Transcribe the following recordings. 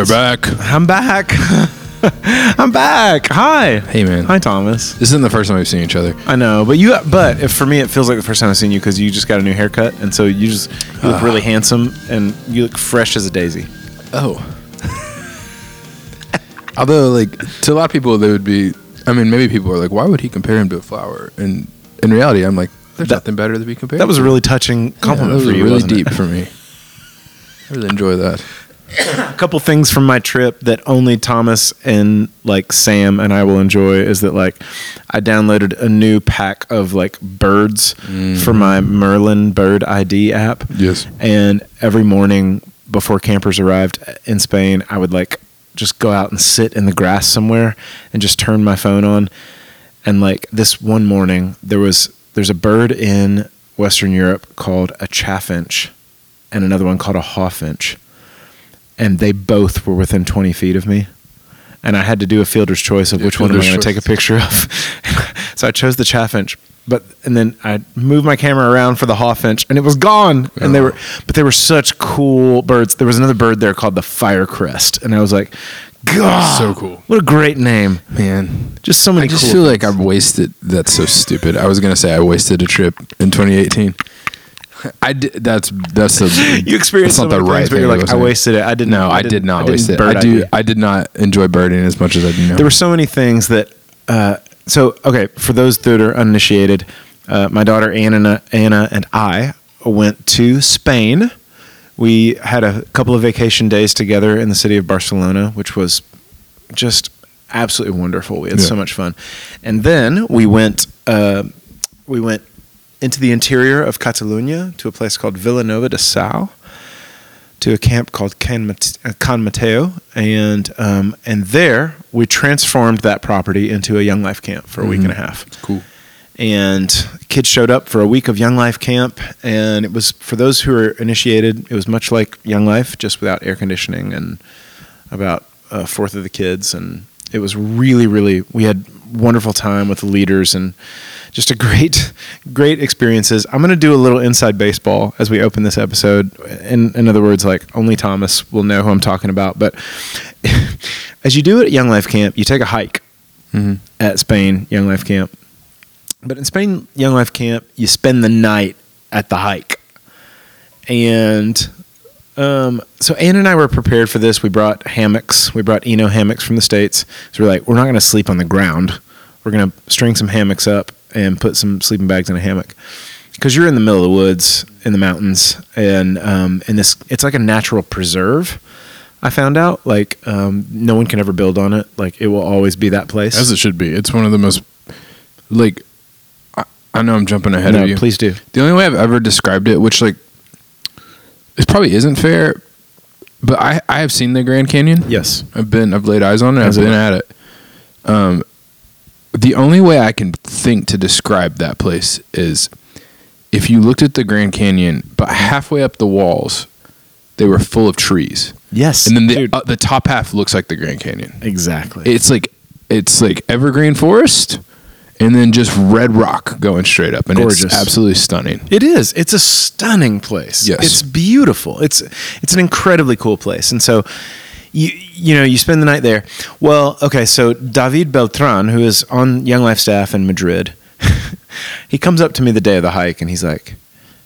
You're back. I'm back. I'm back. Hi. Hey, man. Hi, Thomas. This isn't the first time we've seen each other. I know, but you. But if, for me, it feels like the first time I've seen you because you just got a new haircut, and so you just you look really ah. handsome and you look fresh as a daisy. Oh. Although, like, to a lot of people, they would be. I mean, maybe people are like, "Why would he compare him to a flower?" And in reality, I'm like, "There's That- nothing better to be compared." That was a to. really touching compliment Yeah, that was for you. really wasn't it? deep for me. I really enjoy that. A couple things from my trip that only Thomas and like Sam and I will enjoy is that like I downloaded a new pack of like birds for my mm-hmm. Merlin Bird ID app. Yes. And every morning before campers arrived in Spain, I would like just go out and sit in the grass somewhere and just turn my phone on. And like this one morning, there was there's a bird in Western Europe called a chaffinch, and another one called a hawfinch, and they both were within 20 feet of me. And I had to do a fielder's choice of Yeah, which one am I going to take a picture of. so I chose the chaffinch, but and then I moved my camera around for the hawfinch, and it was gone. And they Oh. were, but they were such cool birds. There was another bird there called the firecrest, and I was like, God, So cool. What a great name! Man, Just so many. I just cool feel like I've wasted. That's so stupid. I was gonna say I wasted a trip in 2018. I did. That's that's a. you experienced that's not the right but you're like, I wasted it. I didn't. No, I, didn't- did not didn't waste it. I do. ID. I did not enjoy birding as much as I do now. There were so many things that. Uh, so okay, for those that are uninitiated, uh, my daughter Anna, Anna and I went to Spain. We had a couple of vacation days together in the city of Barcelona, which was just absolutely wonderful. We had Yeah. so much fun, and then we went. Uh, we went into the interior of Catalonia to a place called Vilanova de Sau, to a camp called Can, Mate- uh, Can Mateo, and um, and there we transformed that property into a Young Life camp for a week and a half. cool. And kids showed up for a week of Young Life camp, and it was for those who were initiated. It was much like Young Life, just without air conditioning and about a fourth of the kids, and it was really, really. We had wonderful time with the leaders and just a great, great experiences. I'm going to do a little inside baseball as we open this episode. In, in other words, like only Thomas will know who I'm talking about. But as you do it at Young Life Camp, you take a hike at Spain Young Life Camp. But in Spain Young Life Camp, you spend the night at the hike. And um, so Ann and I were prepared for this. We brought hammocks. We brought Eno hammocks from the States. So we're like, we're not going to sleep on the ground. We're going to string some hammocks up and put some sleeping bags in a hammock. Because you're in the middle of the woods, in the mountains, and um, and this it's like a natural preserve. I found out like um, no one can ever build on it. Like it will always be that place. As it should be. It's one of the most like. I, I know I'm jumping ahead no, of you. please do. The only way I've ever described it, which like, it probably isn't fair, but I I have seen the Grand Canyon. Yes. I've been I've laid eyes on it. As I've been at it. Um, the only way I can think to describe that place is if you looked at the Grand Canyon, but halfway up the walls, they were full of trees, Yes. and then the uh, the top half looks like the Grand Canyon. exactly. It's like it's like evergreen forest, and then just red rock going straight up, and Gorgeous. it's absolutely stunning. It is. It's a stunning place. Yes. It's beautiful. It's it's an incredibly cool place. And so you you know, you spend the night there. Well, okay, so David Beltran, who is on Young Life staff in Madrid, he comes up to me the day of the hike and he's like,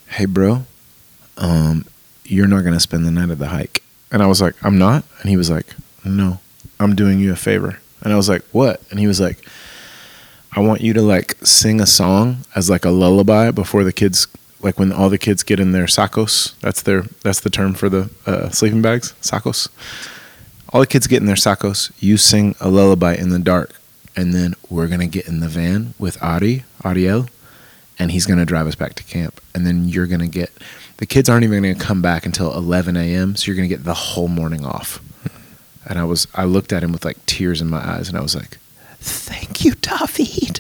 "Hey bro, um you're not going to spend the night at the hike." And I was like, "I'm not." And he was like, "No. I'm doing you a favor." And I was like, "What?" And he was like, I want you to like sing a song as like a lullaby before the kids, like when all the kids get in their sacos. That's their that's the term for the uh, sleeping bags, sacos. All the kids get in their sacos. You sing a lullaby in the dark, and then we're gonna get in the van with Ari, Ariel, and he's gonna drive us back to camp. And then you're gonna get the kids aren't even gonna come back until 11 a.m. So you're gonna get the whole morning off. And I was I looked at him with like tears in my eyes, and I was like, "Thank you, David.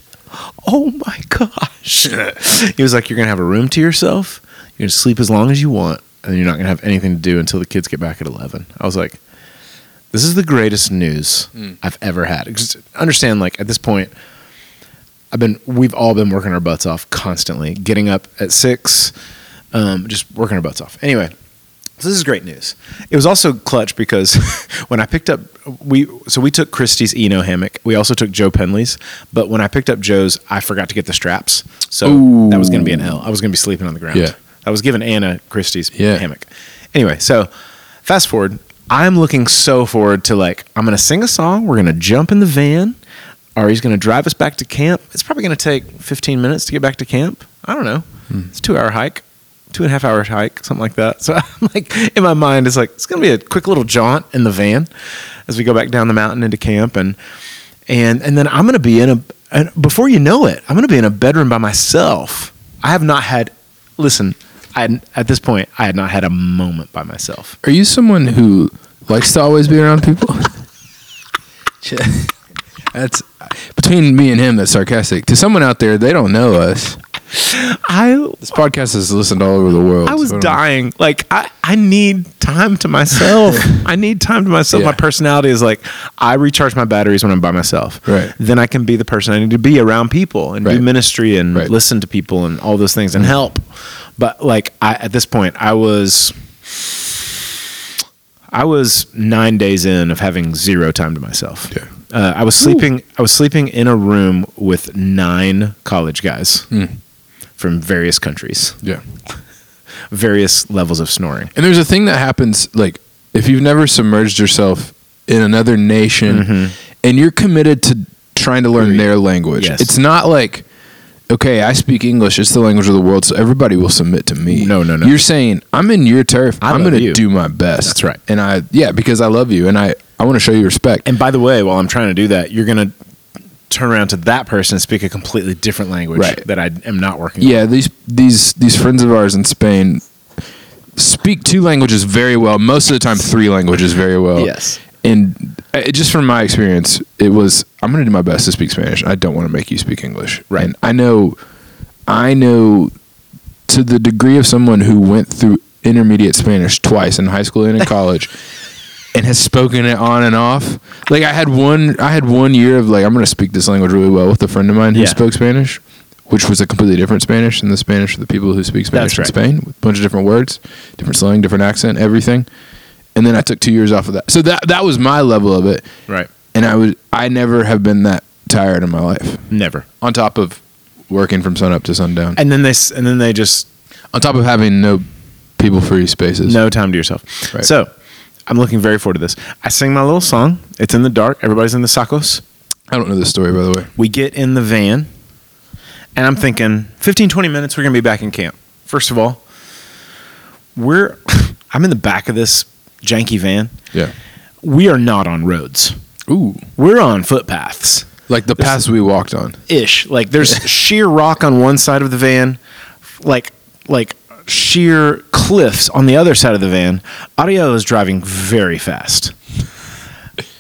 Oh my gosh." he was like, "You're gonna have a room to yourself. You're gonna sleep as long as you want, and you're not gonna have anything to do until the kids get back at 11." I was like, "This is the greatest news I've ever had." Just understand, like at this point, I've been we've all been working our butts off constantly, getting up at six, um, just working our butts off. Anyway, So this is great news. It was also clutch because when I picked up we so we took Christie's Eno hammock. We also took Joe Penley's, but when I picked up Joe's, I forgot to get the straps. So Ooh. that was going to be an L. I was going to be sleeping on the ground. Yeah. I was giving Anna Christie's Yeah. hammock. Anyway, so fast forward, I'm looking so forward to like I'm going to sing a song, we're going to jump in the van. Ari's going to drive us back to camp. It's probably going to take 15 minutes to get back to camp. I don't know. Hmm. It's a two hour hike, two and a half hour hike, something like that. So I'm like, in my mind, it's like, it's going to be a quick little jaunt in the van as we go back down the mountain into camp. And, and, and then I'm going to be in a, and before you know it, I'm going to be in a bedroom by myself. I have not had, listen, I, at this point, I had not had a moment by myself. Are you someone who likes to always be around people? that's between me and him. That's sarcastic. To someone out there, they don't know us. I This podcast is listened all over the world. I was so don't- dying. Like I, I need time to myself. I need time to myself. Yeah. My personality is like I recharge my batteries when I'm by myself. Right. Then I can be the person I need to be around people and do ministry and Right. listen to people and all those things and help. But like I at this point I was I was nine days in of having zero time to myself. Yeah. Uh, I was sleeping. I was sleeping in a room with nine college guys from various countries Yeah. various levels of snoring. And there's a thing that happens like if you've never submerged yourself in another nation mm-hmm. and you're committed to trying to learn their language. Yes. It's not like okay, I speak English, it's the language of the world, so everybody will submit to me. No, no, no. You're saying I'm in your turf. I I'm going to do my best. That's right. And I yeah, because I love you and I I want to show you respect. And by the way, while I'm trying to do that, you're going to turn around to that person and speak a completely different language Right. that I am not working Yeah, these these these friends of ours in Spain speak two languages very well. Most of the time, three languages very well. Yes. And uh, just from my experience, it was I'm going to do my best to speak Spanish. I don't want to make you speak English. Right. And I know, I know, to the degree of someone who went through intermediate Spanish twice in high school and in college. And has spoken it on and off. Like I had one, I had one year of like I'm going to speak this language really well with a friend of mine who Yeah. spoke Spanish, which was a completely different Spanish than the Spanish of the people who speak Spanish That's in Spain, with a bunch of different words, different slang, different accent, everything. And then I took two years off of that. So that that was my level of it. Right. And I would I never have been that tired in my life. Never. On top of working from sun up to sundown. And then they and then they just on top of having no people free spaces. no time to yourself. Right. So, I'm looking very forward to this. I sing my little song. It's in the dark. Everybody's in the sacos. I don't know this story by the way. We get in the van, and I'm thinking 15, 20 minutes, we're going to be back in camp. First of all, we're I'm in the back of this janky van. Yeah. We are not on roads. Ooh. We're on footpaths Like the paths we walked on. ish. Like there's sheer rock on one side of the van, like like sheer cliffs on the other side of the van. Ariel is driving very fast.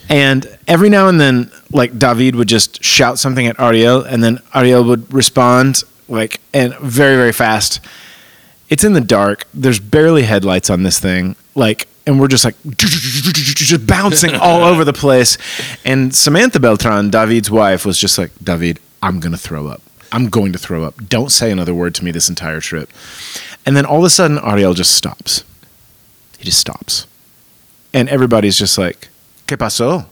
And every now and then, like David would just shout something at Ariel, and then Ariel would respond, like, and very, very fast. It's in the dark. There's barely headlights on this thing. Like, and we're just like, just bouncing all over the place. And Samantha Beltran, David's wife, was just like, David, I'm to throw up. I'm going to throw up. Don't say another word to me this entire trip. And then all of a sudden, Ariel just stops. He just stops. And everybody's just like, ¿Qué pasó?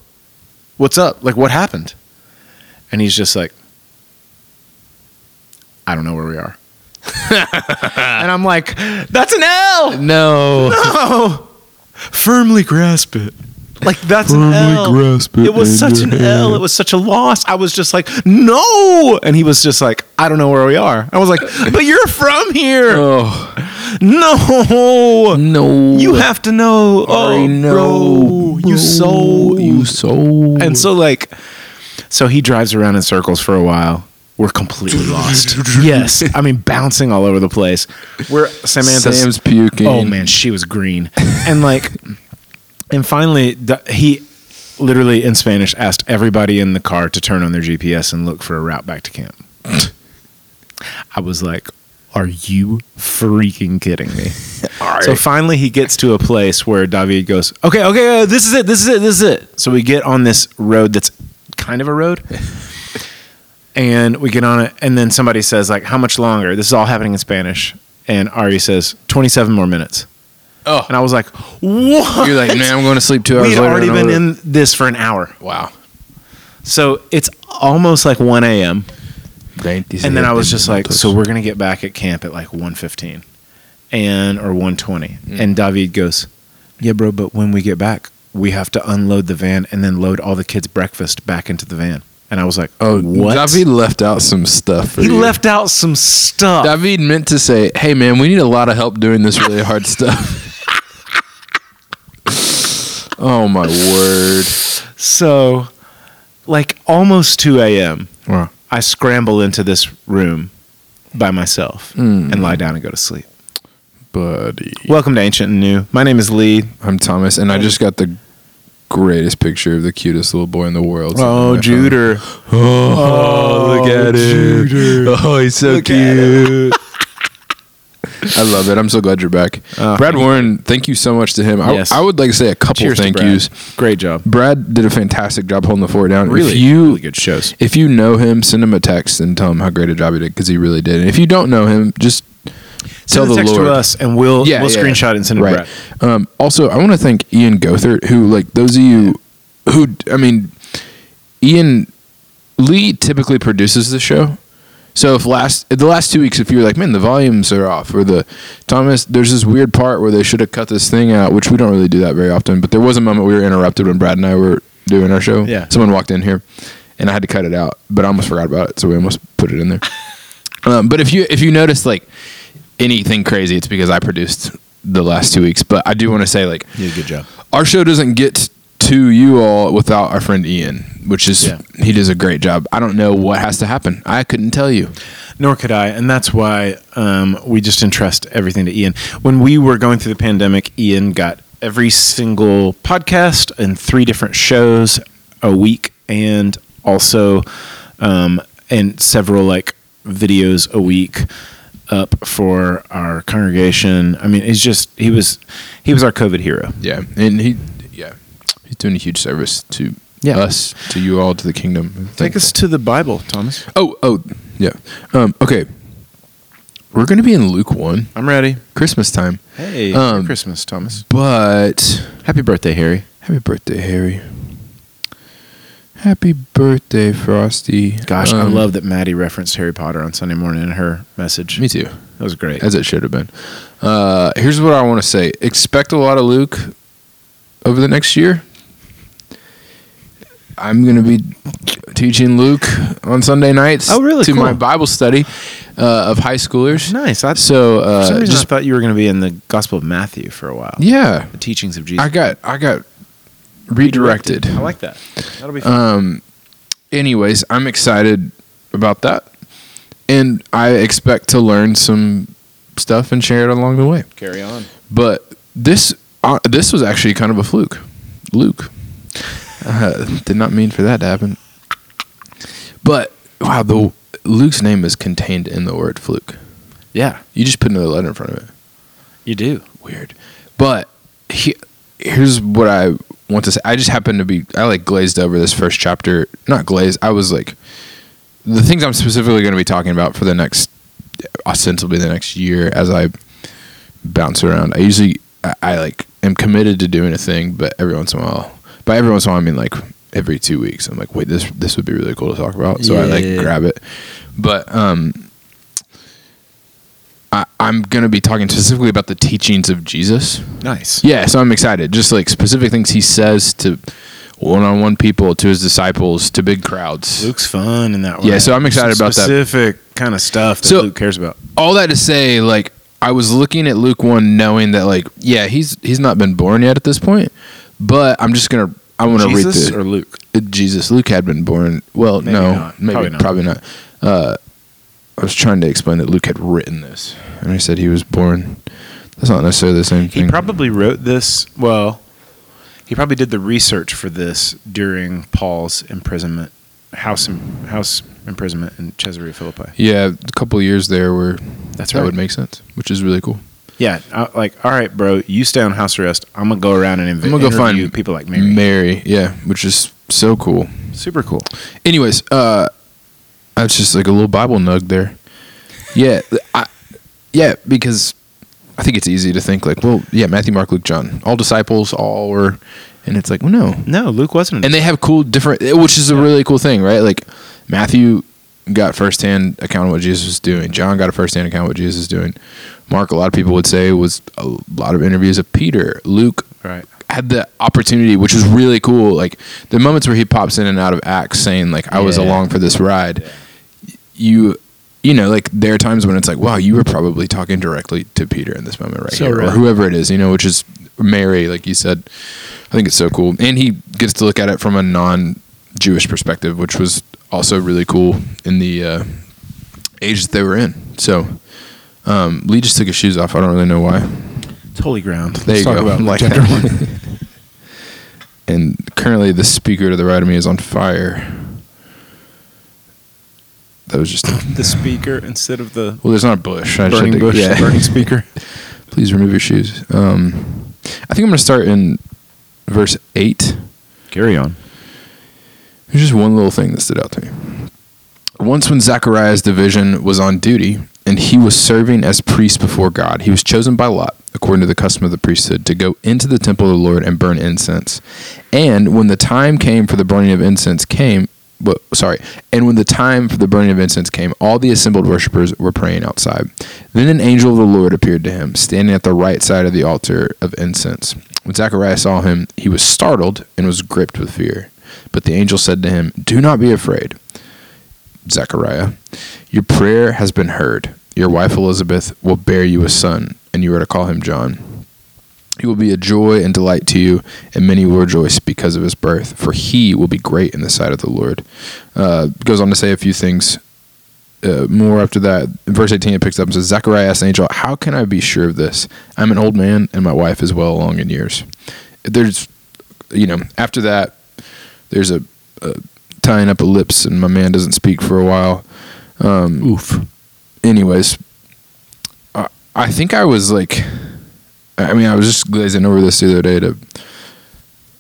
What's up? Like, what happened? And he's just like, I don't know where we are. and I'm like, that's an L. No. No. Firmly grasp it. Like that's Firmly an L. grasp it it was such an L. It was such a loss. I was just like, no. And he was just like, I don't know where we are. I was like, but you're from here. Oh. No. No. You have to know. Oh, no. bro, you so You so. and so like so he drives around in circles for a while we're completely lost yes i mean bouncing all over the place we're samantha's Sam's puking. oh man she was green and like and finally the, he literally in spanish asked everybody in the car to turn on their gps and look for a route back to camp i was like are you freaking kidding me so finally, he gets to a place where David goes, "Okay, okay, uh, this is it, this is it, this is it." So we get on this road that's kind of a road, and we get on it, and then somebody says, "Like, how much longer?" This is all happening in Spanish, and Ari says, "27 more minutes." Oh. And I was like, what? You're like, man, I'm going to sleep two hours we had later. already and I'm been in this for an hour. Wow. So it's almost like 1 a.m. And then I was just like, so we're going to get back at camp at like 1.15 and, or 1.20. Mm. And David goes, yeah, bro, but when we get back, we have to unload the van and then load all the kids' breakfast back into the van. And I was like, Oh, what? David left out some stuff. For he you. left out some stuff. David meant to say, "Hey, man, we need a lot of help doing this really hard stuff." Oh my word! So, like almost 2 a.m., Wow. I scramble into this room by myself Mm. and lie down and go to sleep. Buddy, Welcome to Ancient and New. My name is Lee. I'm Thomas, and I just got the greatest picture of the cutest little boy in the world. Oh, Juder. Oh, look at him! Juder. Oh, he's so Look cute. I love it. I'm so glad you're back, Oh, Brad Warren. Thank you so much to him. I, Yes. I would like to say a couple Cheers thank yous. Great job. Brad did a fantastic job holding the fort down. Really, if you really good shows. if you know him, send him a text and tell him how great a job he did because he really did. And if you don't know him, just tell Send the text Lord. to us and we'll Yeah, we'll yeah. screenshot it and send it right. Brad. Um, also, I want to thank Ian Gothert, who like those of you who I mean, Ian Lee typically produces the show. So if last the last two weeks, if you're like, man, the volumes are off, or the Thomas, there's this weird part where they should have cut this thing out, which we don't really do that very often. But there was a moment we were interrupted when Brad and I were doing our show. Yeah. someone walked in here, and I had to cut it out, but I almost forgot about it, so we almost put it in there. um, but if you if you notice like anything crazy, it's because I produced the last two weeks. But I do want to say like You a good job. our show doesn't get to you all without our friend Ian, which is Yeah. he does a great job. I don't know what has to happen. I couldn't tell you. Nor could I, and that's why um, we just entrust everything to Ian. When we were going through the pandemic, Ian got every single podcast and three different shows a week, and also um, and several like videos a week up for our congregation. I mean, he's just he was he was our COVID hero. Yeah, and he yeah he's doing a huge service to Yeah. us, to you all, to the kingdom. Take us to the Bible, Thomas. Oh oh yeah. Um, okay, we're gonna be in Luke one, I'm ready. Christmas time, Hey, Um, Christmas, Thomas. but Happy birthday, Harry. happy birthday, Harry. Happy birthday, Frosty. Gosh, I Um, love that Maddie referenced Harry Potter on Sunday morning in her message. Me too. That was great. as it should have been. Uh, here's what I want to say: expect a lot of Luke over the next year. I'm going to be teaching Luke on Sunday nights. Oh, really? To Cool. my Bible study uh, of high schoolers. nice. I, So uh, just I thought you were going to be in the Gospel of Matthew for a while. yeah, The teachings of Jesus. I got I got redirected. I like that. That'll be fun. Um, anyways, I'm excited about that, and I expect to learn some stuff and share it along the way. Carry on. But this uh, this was actually kind of a fluke. Luke uh, did not mean for that to happen. But wow, the Luke's name is contained in the word fluke. Yeah, You just put another letter in front of it. you do. Weird. But he, here's what I want to say. I just happened to be I like glazed over this first chapter. Not glazed. I was like the things I'm specifically going to be talking about for the next ostensibly the next year as I bounce around. I usually I, I like am committed to doing a thing, but every once in a while, by every once in a while, I mean like every two weeks. I'm like, wait, this this would be really cool to talk about. So I like Yeah. grab it. But um, I, I'm gonna be talking specifically about the teachings of Jesus. Nice. Yeah, so I'm excited. Just like specific things he says to one-on-one people, to his disciples, to big crowds. Luke's fun in that way. Yeah, so I'm excited Some about that. Specific kind of stuff that So- Luke cares about. All that to say, like I was looking at Luke one, knowing that like yeah, he's he's not been born yet at this point, but I'm just gonna I want to read this. Jesus or Luke? uh, Jesus. Luke had been born. Well, Maybe no, not. maybe Probably probably not. not. Uh, I was trying to explain that Luke had written this, and I said he was born. That's not necessarily the same thing. He probably wrote this. Well, he probably did the research for this during Paul's imprisonment, house house imprisonment in Caesarea Philippi. yeah, a couple of years there where That's that right. would make sense, which is really cool. Yeah, I, like all right, bro, you stay on house arrest. I'm gonna go around and inv- I'm gonna go find people like Mary. Mary, yeah, which is so cool. Super cool. Anyways, uh, that's just like a little Bible nug there. Yeah, I, yeah, because I think it's easy to think like, well, yeah, Matthew, Mark, Luke, John, all disciples, all were, and it's like, well, no, No, Luke wasn't. and they have cool different, which is a really cool thing, right? Like Matthew got firsthand account of what Jesus was doing. John got a firsthand account of what Jesus was doing. Mark, a lot of people would say, was a lot of interviews of Peter. Luke right. had the opportunity, which was really cool. Like the moments where he pops in and out of Acts, saying like, "I was along for this ride." You, you know, like there are times when it's like, "Wow, you were probably talking directly to Peter in this moment right So here, or whoever it is," you know, which is Mary, like you said. I think it's so cool, and he gets to look at it from a non-Jewish perspective, which was also really cool in the uh, age that they were in. So. Um, Lee just took his shoes off. I don't really know why. It's holy ground. There Let's you talk go. about Like that. and currently the speaker to the right of me is on fire. That was just the speaker instead of the well. There's not a bush. I just burning to- bush, yeah. burning speaker. Please remove your shoes. Um, I think I'm going to start in verse eight. Carry on. There's just one little thing that stood out to me. Once, when Zechariah's division was on duty and he was serving as priest before God, he was chosen by Lot, according to the custom of the priesthood, to go into the temple of the Lord and burn incense. And when the time came for the burning of incense came, but sorry, and when the time for the burning of incense came, all the assembled worshippers were praying outside. Then an angel of the Lord appeared to him, standing at the right side of the altar of incense. When Zechariah saw him, he was startled and was gripped with fear. But the angel said to him, Do not be afraid. Zechariah, your prayer has been heard. Your wife Elizabeth will bear you a son, and you are to call him John. He will be a joy and delight to you, and many will rejoice because of his birth, for he will be great in the sight of the Lord. Uh, goes on to say a few things uh, more after that. In verse 18, it picks up and says, Zechariah asked the angel, How can I be sure of this? I'm an old man, and my wife is well along in years. There's, you know, after that, there's a, a tying up of lips, and my man doesn't speak for a while. Um, Oof. anyways, I, I think I was like, I mean, I was just glazing over this the other day to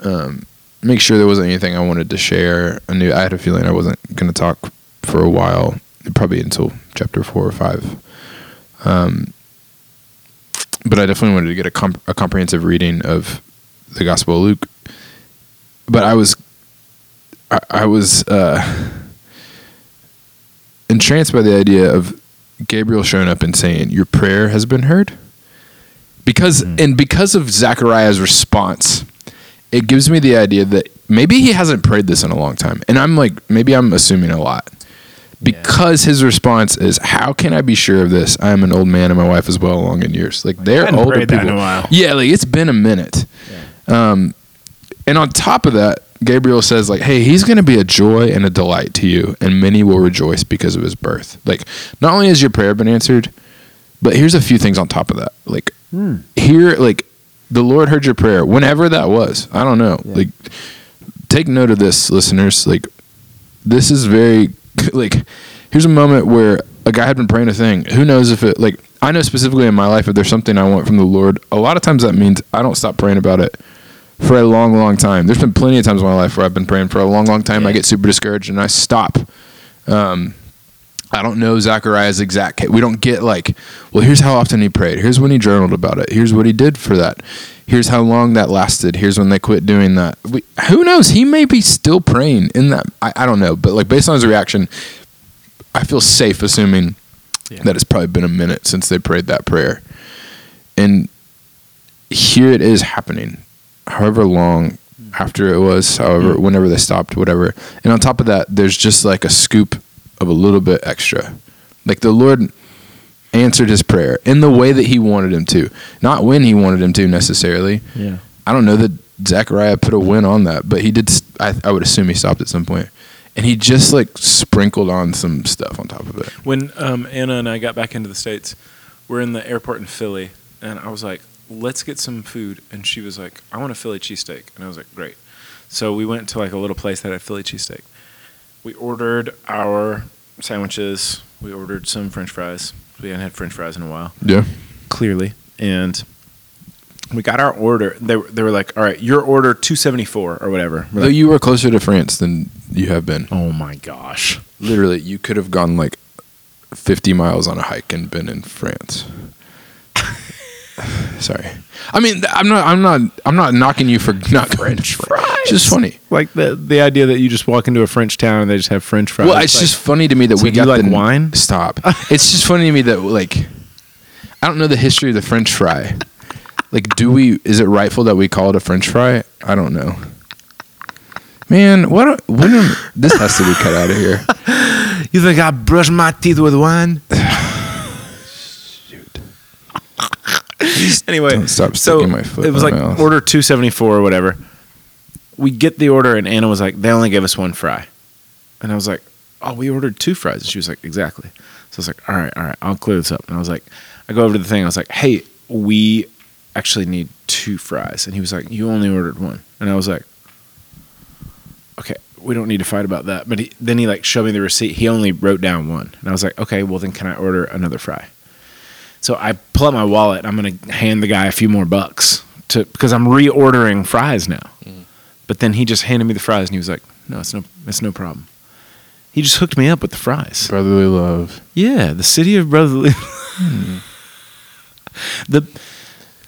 um, make sure there wasn't anything I wanted to share. I knew I had a feeling I wasn't going to talk for a while, probably until chapter four or five. Um, but I definitely wanted to get a, comp- a comprehensive reading of the Gospel of Luke. But I was, I, I was uh, entranced by the idea of Gabriel showing up and saying, "Your prayer has been heard," because and because of Zachariah's response, it gives me the idea that maybe he hasn't prayed this in a long time, and I'm like, maybe I'm assuming a lot. Because his response is, "How can I be sure of this? I am an old man, and my wife is well along in years. Like they're older prayed that in people. Yeah, like it's been a minute. Um, and on top of that, Gabriel says like, "Hey, he's going to be a joy and a delight to you, and many will rejoice because of his birth." Like, not only has your prayer been answered, but here's a few things on top of that. Like, hmm. here, like, the Lord heard your prayer, whenever that was. I don't know. Like, take note of this, listeners. Like, this is very like. Here's a moment where a guy had been praying a thing. Who knows if it like I know specifically in my life if there's something I want from the Lord. A lot of times that means I don't stop praying about it for a long, long time. There's been plenty of times in my life where I've been praying for a long, long time. I get super discouraged and I stop. Um, I don't know Zachariah's exact. We don't get like, well, here's how often he prayed. Here's when he journaled about it. Here's what he did for that. Here's how long that lasted. Here's when they quit doing that. We, who knows? He may be still praying in that. I, I don't know. But like based on his reaction, I feel safe assuming Yeah. that it's probably been a minute since they prayed that prayer. And here it is happening, however long after it was, however, whenever they stopped, whatever. And on top of that, there's just like a scoop of a little bit extra. Like the Lord answered his prayer in the way that he wanted him to, not when he wanted him to necessarily. Yeah. I don't know that Zechariah put a win on that, but he did. I, I would assume he stopped at some point, and he just like sprinkled on some stuff on top of it. When um, Anna and I got back into the States, we're in the airport in Philly, and I was like, let's get some food. And she was like, I want a Philly cheesesteak. And I was like, great. So we went to like a little place that had Philly cheesesteak. We ordered our sandwiches. We ordered some french fries. We hadn't had french fries in a while, Yeah. clearly. And we got our order. They, were- they were like, all right, your order 274 or whatever. Though like, you were closer to France than you have been. oh my gosh. Literally, you could have gone like 50 miles on a hike and been in France. Sorry. I mean, I'm not. I'm not. I'm not knocking you for not French fries. It's just funny. Like the the idea that you just walk into a French town and they just have French fries. Well, it's just funny to me that So we got like the wine? Stop. it's just funny to me that like I don't know the history of the French fry. Like, do we? Is it rightful that we call it a French fry? I don't know. Man, what? When am- this has to be cut out of here. you think I brush my teeth with wine? anyway, Don't stop so sticking my foot it was in like mouth. order two seventy four or whatever. We get the order and Anna was like, they only gave us one fry, and I was like, oh, we ordered two fries, and she was like, exactly. So I was like, all right, all right, I'll clear this up. And I was like, I go over to the thing. I was like, hey, we actually need two fries, and he was like, you only ordered one, and I was like, okay, we don't need to fight about that. But he, then he like showed me the receipt. He only wrote down one, and I was like, okay, well then can I order another fry? So I pull out my wallet. I'm gonna hand the guy a few more bucks to because I'm reordering fries now. Mm. But then he just handed me the fries, and he was like, no, it's no, it's no problem. He just hooked me up with the fries. Brotherly love. Yeah, the city of brotherly. Hmm. the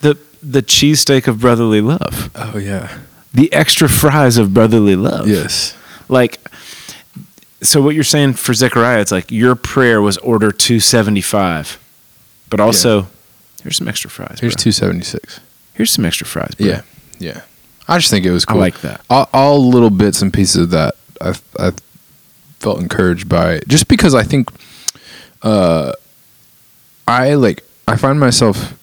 the the cheesesteak of brotherly love. Oh yeah. The extra fries of brotherly love. Yes. Like so what you're saying for Zechariah, it's like your prayer was order two seventy five. But also here's some extra fries. Here's two seventy six. Here's some extra fries, bro. Yeah. Yeah. I just think it was I cool. like that. all, all little bits and pieces of that I I felt encouraged by it. just because I think uh I like I find myself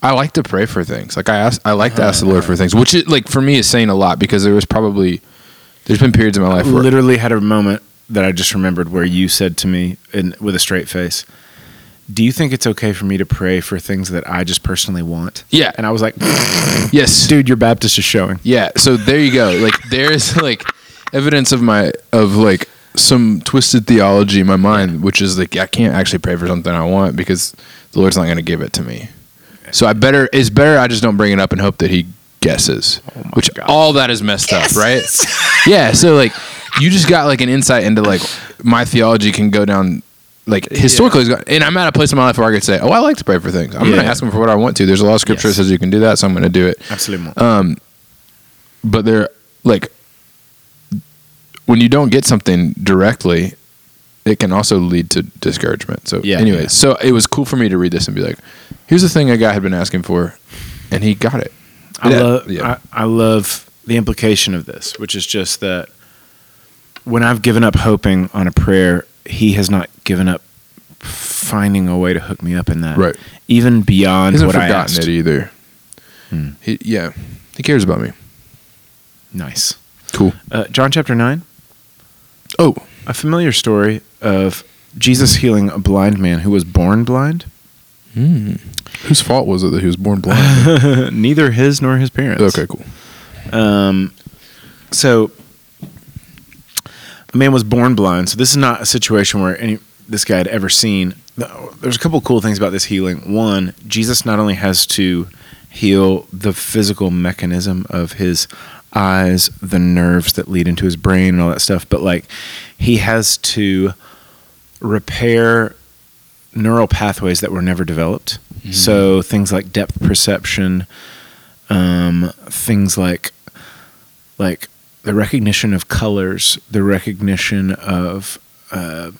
I like to pray for things. Like I ask I like to ask the Lord for things, which it, like for me is saying a lot because there was probably there's been periods in my I life where literally had a moment that I just remembered where you said to me in, with a straight face, "Do you think it's okay for me to pray for things that I just personally want?" Yeah. and I was like, yes, "Dude, your Baptist is showing." Yeah, so there you go. Like there's like evidence of my of like some twisted theology in my mind, which is like I can't actually pray for something I want because the Lord's not going to give it to me. So I better it's better I just don't bring it up and hope that He guesses. Oh which God. all that is messed up, right? Yeah. So like you just got like an insight into like my theology can go down. Like historically, it's and I'm at a place in my life where I could say, "Oh, I like to pray for things. I'm going to ask Him for what I want to." There's a lot of scripture Yes. that says you can do that, so I'm going to do it Absolutely. Um, but they're like when you don't get something directly it can also lead to discouragement so Yeah, anyways yeah. so it was cool for me to read this and be like here's the thing a guy had been asking for and he got it I Yeah, love yeah. I, I love the implication of this, which is just that when I've given up hoping on a prayer, he has not given up finding a way to hook me up in that. Right. Even beyond what I forgotten asked. it either Hmm. he, yeah he cares about me Nice. cool Uh, John chapter 9, oh a familiar story of Jesus healing a blind man who was born blind. Hmm. whose fault was it that he was born blind Neither his nor his parents. okay cool Um, so a man was born blind. So this is not a situation where any this guy had ever seen. There's a couple cool things about this healing. One, Jesus not only has to heal the physical mechanism of his eyes, the nerves that lead into his brain, and all that stuff, but like he has to repair neural pathways that were never developed. So things like depth perception, um, things like like the recognition of colors, the recognition of uh,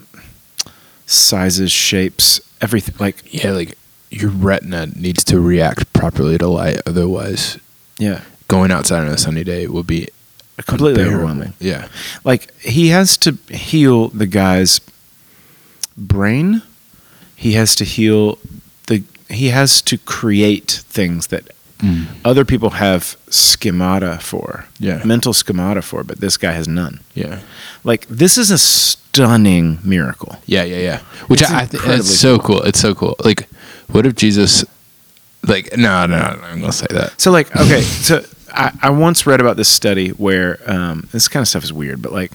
sizes, shapes, everything. Like yeah like your retina needs to react properly to light otherwise yeah, going outside on a sunny day would be completely unbearable. overwhelming. Yeah. Like he has to heal the guy's brain. He has to heal the. He has to create things that other people have schemata for. Yeah. mental schemata for, but this guy has none. Yeah. Like this is a stunning miracle. Yeah, yeah, yeah. Which It's I, I think it's so cool. It's so cool. Like, what if Jesus, like, no, no, no, I'm gonna say that. So like okay, so I, I once read about this study where um, this kind of stuff is weird, but like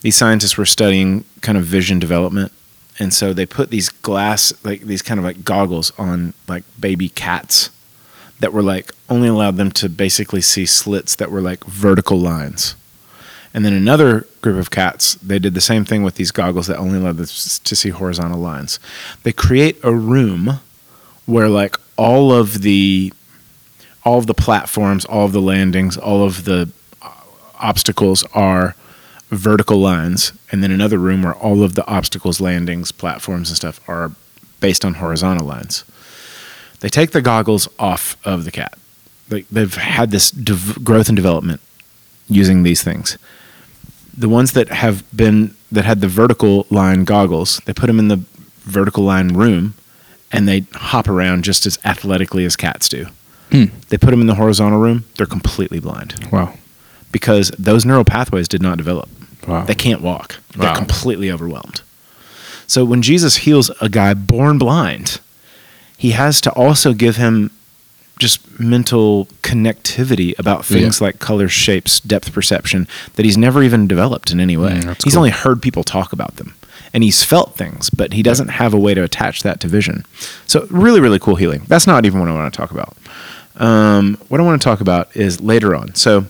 these scientists were studying kind of vision development, and so they put these glass like these kind of like goggles on like baby cats that were like only allowed them to basically see slits that were like vertical lines. And then another group of cats, they did the same thing with these goggles that only allowed them to see horizontal lines. They create a room where like all of the all of the platforms, all of the landings, all of the uh, obstacles are vertical lines, and then another room where all of the obstacles, landings, platforms, and stuff are based on horizontal lines. They take the goggles off of the cat. Like they've had this dev- growth and development using these things. The ones that have been that had the vertical line goggles, they put them in the vertical line room, and they hop around just as athletically as cats do. Hmm. They put them in the horizontal room, they're completely blind Wow. because those neural pathways did not develop. Wow. They can't walk. Wow. They're completely overwhelmed. So when Jesus heals a guy born blind, he has to also give him just mental connectivity about things Yeah. like color, shapes, depth perception that he's never even developed in any way. Mm, he's cool. only heard people talk about them. And he's felt things, but he doesn't have a way to attach that to vision. So really, really cool healing. That's not even what I want to talk about. Um, what I want to talk about is later on. So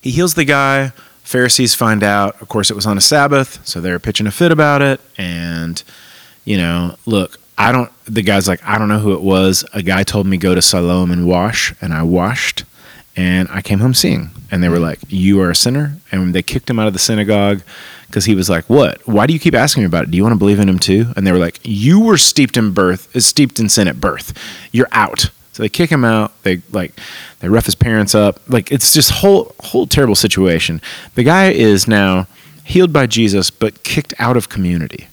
he heals the guy. Pharisees find out. Of course, it was on a Sabbath, so they're pitching a fit about it. And, you know, look, I don't, the guy's like, I don't know who it was. A guy told me go to Siloam and wash, and I washed, and I came home seeing. And they were like, You are a sinner. And they kicked him out of the synagogue because he was like, What? Why do you keep asking me about it? Do you want to believe in him too? And they were like, You were steeped in birth, uh, steeped in sin at birth. You're out. So they kick him out. They like they rough his parents up. Like it's just whole whole terrible situation. The guy is now healed by Jesus, but kicked out of community.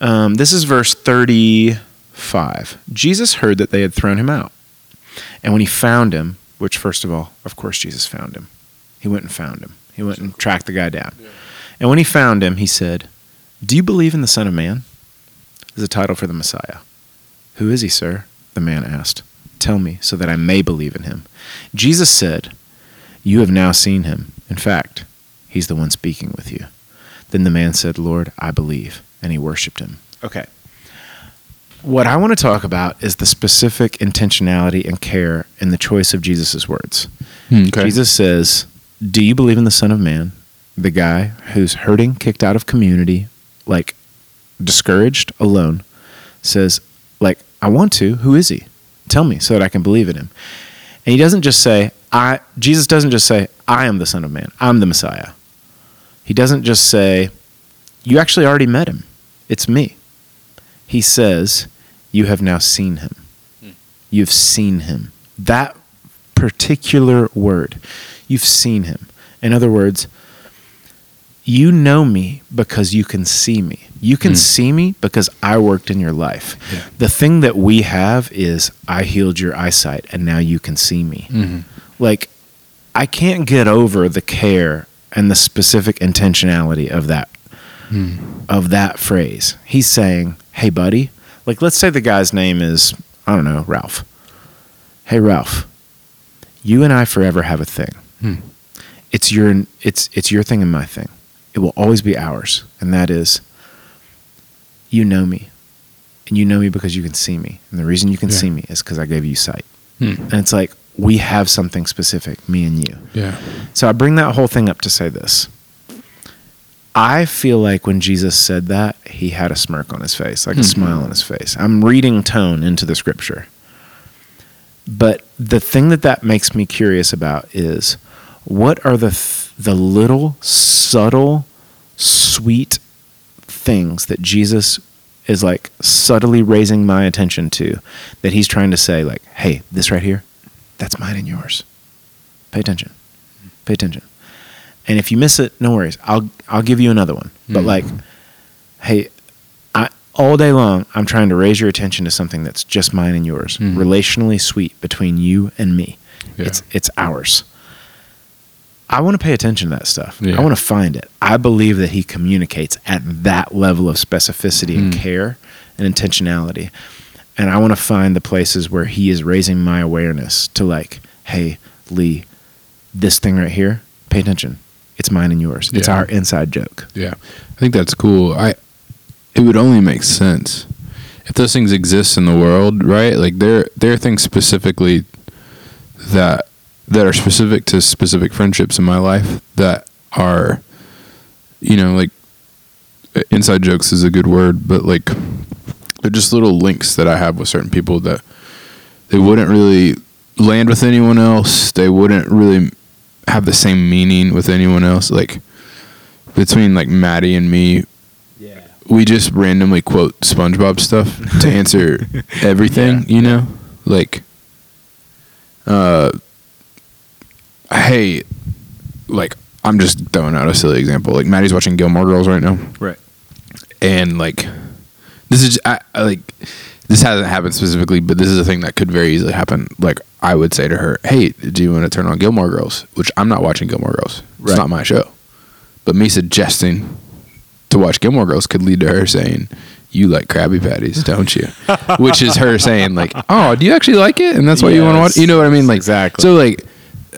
Um, this is verse thirty-five. Jesus heard that they had thrown him out, and when he found him, which first of all, of course, Jesus found him. He went and found him. He went and tracked the guy down. And when he found him, he said, "Do you believe in the Son of Man?" Is a title for the Messiah. Who is he, sir? The man asked. Tell me, so that I may believe in him. Jesus said, You have now seen him. In fact, he's the one speaking with you. Then the man said, Lord, I believe. And he worshiped him. Okay. What I want to talk about is the specific intentionality and care in the choice of Jesus' words. Hmm, okay. Jesus says, Do you believe in the Son of Man? The guy who's hurting, kicked out of community, like discouraged, alone, says, like, I want to. Who is he? Tell me so that I can believe in him. And he doesn't just say, I Jesus doesn't just say, I am the Son of Man. I'm the Messiah. He doesn't just say, You actually already met him. It's me. He says, You have now seen him. You've seen him. That particular word, you've seen him. In other words, you know me because you can see me. You can see me because I worked in your life. Yeah. The thing that we have is I healed your eyesight and now you can see me. Mhm. Like I can't get over the care and the specific intentionality of that of that phrase. He's saying, "Hey buddy, like let's say the guy's name is I don't know, Ralph. Hey Ralph, you and I forever have a thing. Hmm. It's your it's it's your thing and my thing. It will always be ours, and that is you know me. And you know me because you can see me. And the reason you can Yeah. see me is because I gave you sight. Hmm. And it's like we have something specific, me and you. Yeah. So I bring that whole thing up to say this. I feel like when Jesus said that, he had a smirk on his face, like a Mhm. smile on his face. I'm reading tone into the scripture. But the thing that that makes me curious about is what are the th- the little subtle sweet things that Jesus is like subtly raising my attention to that he's trying to say like, "Hey, this right here, that's mine and yours. Pay attention. Pay attention. And if you miss it, no worries. I'll I'll give you another one. But Mm. like, hey, I all day long I'm trying to raise your attention to something that's just mine and yours, Mhm. relationally sweet between you and me. Yeah. It's it's ours. I want to pay attention to that stuff. Yeah. I want to find it. I believe that he communicates at that level of specificity and Mm. care and intentionality. And I want to find the places where he is raising my awareness to like, hey, Lee, this thing right here, pay attention. It's mine and yours. It's Yeah. our inside joke. Yeah, I think that's cool. I it would only make sense if those things exist in the world, right? Like there there are things specifically that that are specific to specific friendships in my life that are you know like inside jokes is a good word, but like they're just little links that I have with certain people that they wouldn't really land with anyone else. They wouldn't really have the same meaning with anyone else. Like between like Maddie and me, Yeah. we just randomly quote SpongeBob stuff to answer everything, Yeah, you know? Like uh hey, like I'm just throwing out a silly example. Like Maddie's watching Gilmore Girls right now Right. and like this is I, I like this hasn't happened specifically, but this is a thing that could very easily happen. Like I would say to her, "Hey, do you want to turn on Gilmore Girls?" Which I'm not watching Gilmore Girls. It's not my show. But me suggesting to watch Gilmore Girls could lead to her saying, "You like Krabby Patties, don't you?" Which is her saying like, "Oh, do you actually like it?" And that's why you want to watch. You know what I mean? Like Exactly. So like,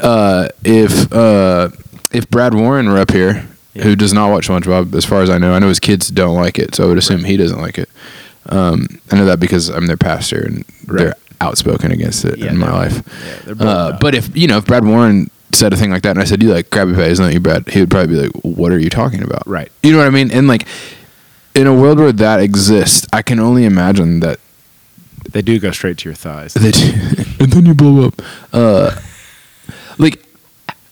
uh, if uh, if Brad Warren were up here, Yeah. who does not watch SpongeBob, as far as I know, I know his kids don't like it, so I would assume he doesn't like it. Um, I know that because I'm their pastor and they're outspoken against it Yeah, in my life. Yeah, Uh, but if you know, if Brad Warren said a thing like that, and I said, "You like Krabby Patties, don't you, Brad?" He would probably be like, "What are you talking about?" Right. You know what I mean? And like, in a world where that exists, I can only imagine that they do go straight to your thighs. that and then you blow up. Uh, like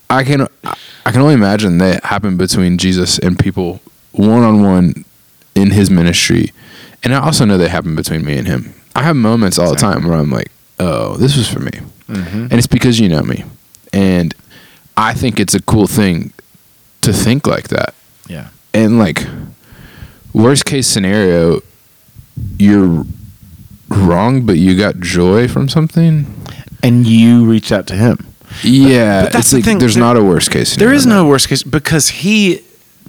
I can I can only imagine that happened between Jesus and people one on one in his ministry, and I also know that happened between me and him. I have moments all the time where I'm like, "Oh, this was for me," Mhm. and it's because you know me, and I think it's a cool thing to think like that Yeah. and like worst case scenario you're wrong but you got joy from something And you reached out to him. yeah but that's it's the like thing, there's there- not a worst case There scenario is no worst case because he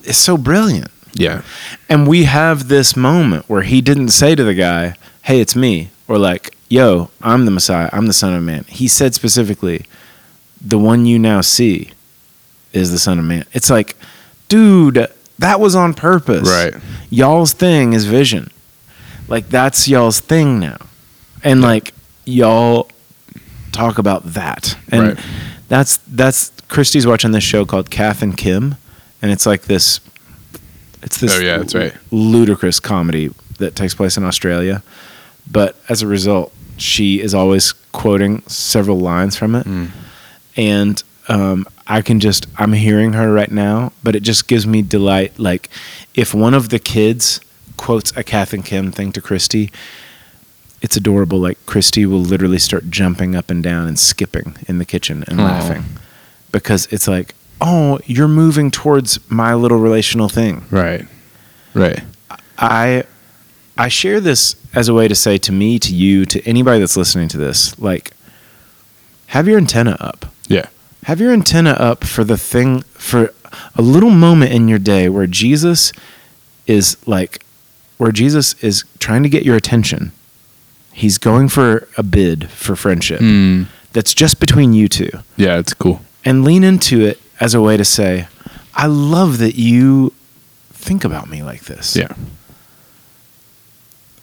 is so brilliant. Yeah And we have this moment where he didn't say to the guy, "Hey, it's me," or like, "Yo, I'm the Messiah. I'm the Son of Man." He said specifically, "The one you now see is the Son of Man." It's like, dude, that was on purpose. Right. Y'all's thing is vision. Like that's y'all's thing now. And like y'all talk about that. And Right. that's that's Christy's watching this show called Kath and Kim and it's like this it's this Oh, yeah, that's right. ludicrous comedy that takes place in Australia. But as a result, she is always quoting several lines from it. Mm. And um, I can just, I'm hearing her right now, but it just gives me delight. Like, if one of the kids quotes a Kath and Kim thing to Christy, it's adorable. Like, Christy will literally start jumping up and down and skipping in the kitchen and Aw. laughing because it's like, oh, you're moving towards my little relational thing. right right I I share this as a way to say to me, to you, to anybody that's listening to this, like have your antenna up. yeah Have your antenna up for the thing for a little moment in your day where Jesus is like where Jesus is trying to get your attention. He's going for a bid for friendship Mm. that's just between you two yeah it's cool and lean into it as a way to say, I love that you think about me like this yeah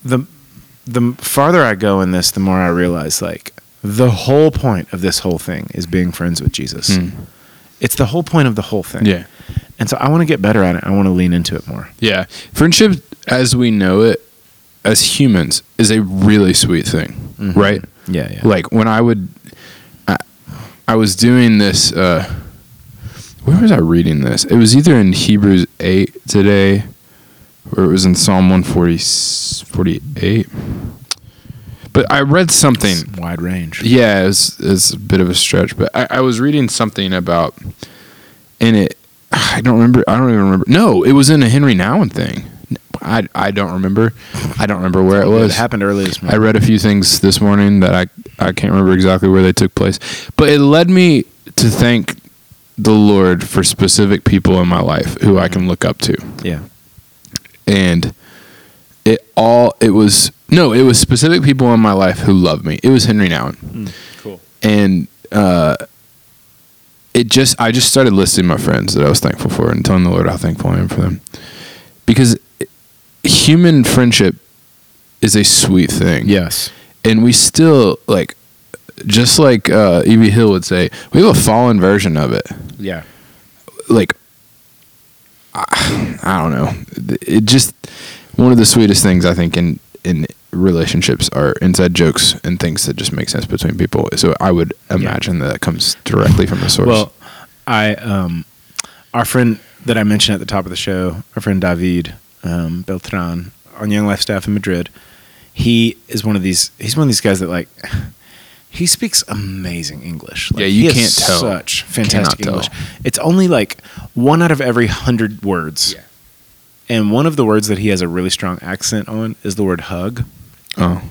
the the farther I go in this, the more I realize like the whole point of this whole thing is being friends with Jesus. Mm. It's the whole point of the whole thing. yeah And so I want to get better at it. I want to lean into it more. yeah friendship as we know it as humans is a really sweet thing Mhm. right Yeah, yeah. like when I would, I, I was doing this. Uh, where was I reading this? It was either in Hebrews eight today, or it was in Psalm one forty forty eight. But I read something. It's wide range. Yeah, it's it's a bit of a stretch, but I, I was reading something about, and it. I don't remember. I don't even remember. No, it was in a Henri Nouwen thing. I, I don't remember. I don't remember where it was. It happened early this I read a few things this morning that I I can't remember exactly where they took place, but it led me to thank the Lord for specific people in my life who I can look up to, yeah. and it all it was no, it was specific people in my life who love me. It was Henri Nouwen, Cool. and uh, it just I just started listing my friends that I was thankful for and telling the Lord how thankful I am for them, because human friendship is a sweet thing Yes. and we still like just like uh evie hill would say we have a fallen version of it Yeah. like I, I don't know it just one of the sweetest things i think in in relationships are inside jokes and things that just make sense between people. So I would imagine that, that comes directly from the source. Well, I um, our friend that I mentioned at the top of the show, our friend David um, Beltran on Young Life staff in Madrid. He is one of these. He's one of these guys that like. He speaks amazing English. Like, Yeah, you can't tell. Such fantastic Cannot English. tell. It's only like one out of every hundred words. Yeah. And one of the words that he has a really strong accent on is the word hug. oh,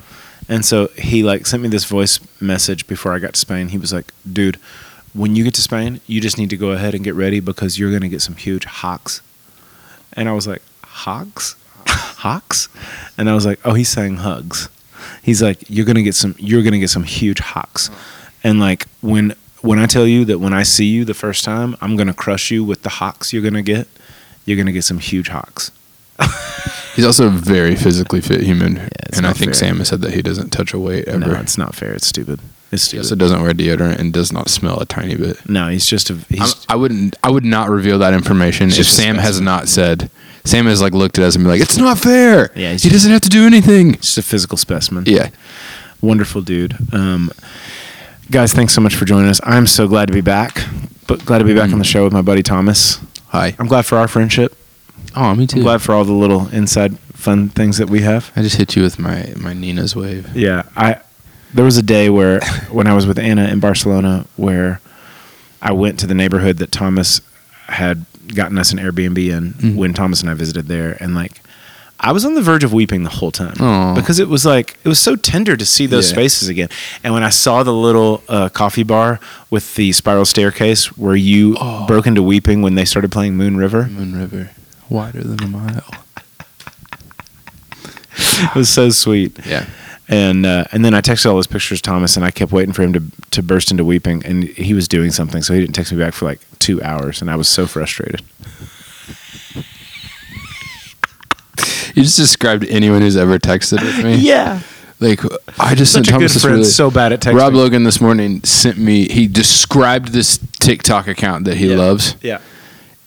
And so he like sent me this voice message before I got to Spain. He was like, "Dude, when you get to Spain, you just need to go ahead and get ready because you're going to get some huge hawks." And I was like, "Hawks? hawks?" And I was like, "Oh, he's saying hugs." He's like, "You're going to get some you're to get some huge hawks." And like when when I tell you that when I see you the first time, I'm going to crush you with the hawks you're going to get. You're going to get some huge hawks. he's also a very physically fit human, it's and I think fair. Sam has said that he doesn't touch a weight ever. No, it's not fair. It's stupid. It's he stupid. also doesn't wear deodorant and does not smell a tiny bit. no, he's just a he's I'm- I wouldn't. I would not reveal that information if Sam has not said. Sam has like looked at us and be like, "It's not fair. Yeah, he doesn't have to do anything." just a physical specimen. Yeah, wonderful dude. Um, guys, thanks so much for joining us. I'm so glad to be back. But glad to be back on the show with my buddy Thomas. hi. I'm glad for our friendship. Oh, me I'm glad for all the little inside fun things that we have. I just hit you with my my Nina's wave. Yeah, I there was a day where when I was with Anna in Barcelona where I went to the neighborhood that Thomas had gotten us an Airbnb in Mhm. when Thomas and I visited there and like I was on the verge of weeping the whole time Aw. because it was like it was so tender to see those Yeah. spaces again. And when I saw the little uh, coffee bar with the spiral staircase where you Oh. broke into weeping when they started playing Moon River, Moon River, wider than a mile. it was so sweet. Yeah. And uh, and then I texted all those pictures to Thomas, and I kept waiting for him to to burst into weeping, and he was doing something, so he didn't text me back for like two hours, and I was so frustrated. You just described anyone who's ever texted with me. Yeah, Like I just such sent a good Thomas this friend, really- so bad at texting. Rob Logan this morning sent me. He described this TikTok account that he Yeah. loves, Yeah,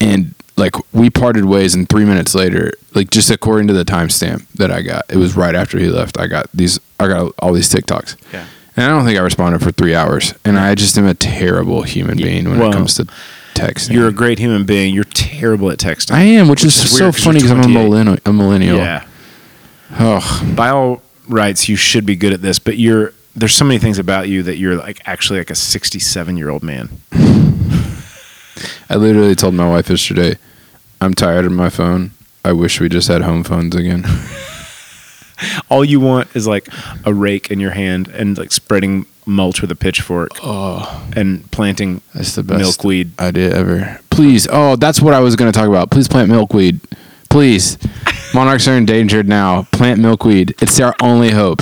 and like we parted ways, and three minutes later, like just according to the timestamp that I got, it was right after he left. I got these. I got all these TikToks. yeah. And I don't think I responded for three hours. And I just am a terrible human being when Well, it comes to texting. You're a great human being. You're terrible at texting. I am, which is Which is so funny because I'm a millennial. A millennial. yeah. Oh, By all rights, you should be good at this, but you're there's so many things about you that you're like actually like a 67 year old man. I literally told my wife yesterday, I'm tired of my phone. I wish we just had home phones again. All you want is like a rake in your hand and like spreading mulch with a pitchfork oh, and planting that's the best milkweed. idea ever. Please. Oh, that's what I was going to talk about. Please plant milkweed. Please. Monarchs are endangered now. Plant milkweed. It's our only hope.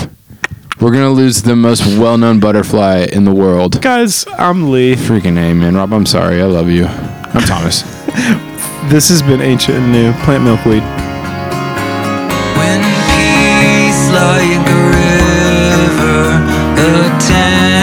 We're going to lose the most well known butterfly in the world. Guys, I'm Lee. Freaking A, man. Rob, I'm sorry. I love you. I'm Thomas. This has been Ancient and New. Plant milkweed. When peace like a river attendeth